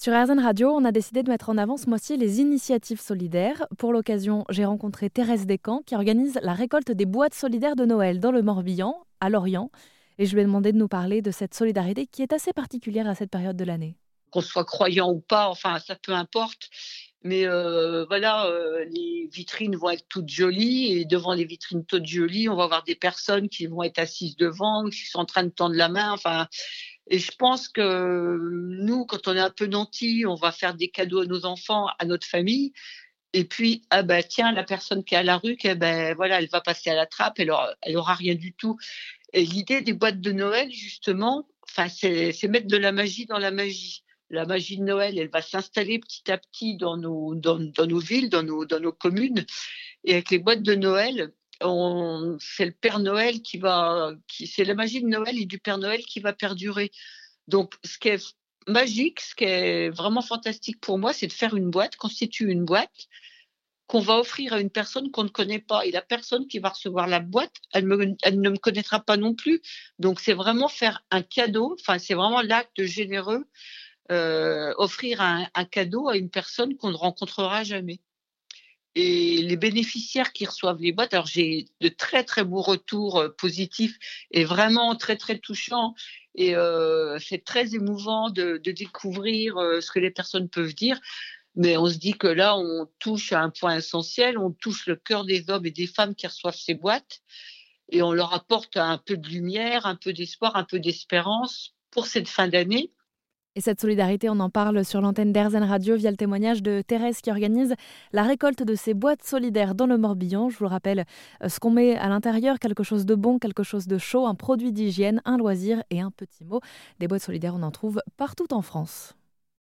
Sur RZN Radio, on a décidé de mettre en avant ce mois-ci les initiatives solidaires. Pour l'occasion, j'ai rencontré Thérèse Descamps qui organise la récolte des boîtes solidaires de Noël dans le Morbihan, à Lorient. Et je lui ai demandé de nous parler de cette solidarité qui est assez particulière à cette période de l'année. Qu'on soit croyant ou pas, enfin, ça peu importe. Mais euh, voilà, euh, les vitrines vont être toutes jolies et devant les vitrines toutes jolies, on va avoir des personnes qui vont être assises devant, qui sont en train de tendre la main. Enfin, et je pense que nous, quand on est un peu nantis, on va faire des cadeaux à nos enfants, à notre famille. Et puis, ah ben tiens, la personne qui est à la rue, eh ben voilà, elle va passer à la trappe, elle aura, rien du tout. Et l'idée des boîtes de Noël, justement, c'est mettre de la magie dans la magie. La magie de Noël, elle va s'installer petit à petit dans nos, dans, dans nos villes, dans nos, dans nos communes. Et avec les boîtes de Noël, c'est le Père Noël qui va, qui, c'est la magie de Noël et du Père Noël qui va perdurer. Donc, ce qui est magique, ce qui est vraiment fantastique pour moi, c'est de faire une boîte, constituer une boîte qu'on va offrir à une personne qu'on ne connaît pas. Et la personne qui va recevoir la boîte, elle, ne me connaîtra pas non plus. Donc, c'est vraiment faire un cadeau. Enfin, c'est vraiment l'acte généreux, euh, offrir un, cadeau à une personne qu'on ne rencontrera jamais. Les bénéficiaires qui reçoivent les boîtes, alors j'ai de très très beaux retours euh, positifs et vraiment très très touchants. Et euh, c'est très émouvant de, découvrir euh, ce que les personnes peuvent dire. Mais on se dit que là, on touche à un point essentiel, on touche le cœur des hommes et des femmes qui reçoivent ces boîtes et on leur apporte un peu de lumière, un peu d'espoir, un peu d'espérance pour cette fin d'année. Et cette solidarité, on en parle sur l'antenne d'Airzen Radio via le témoignage de Thérèse qui organise la récolte de ces boîtes solidaires dans le Morbihan. Je vous le rappelle, euh, ce qu'on met à l'intérieur, quelque chose de bon, quelque chose de chaud, un produit d'hygiène, un loisir et un petit mot. Des boîtes solidaires, on en trouve partout en France.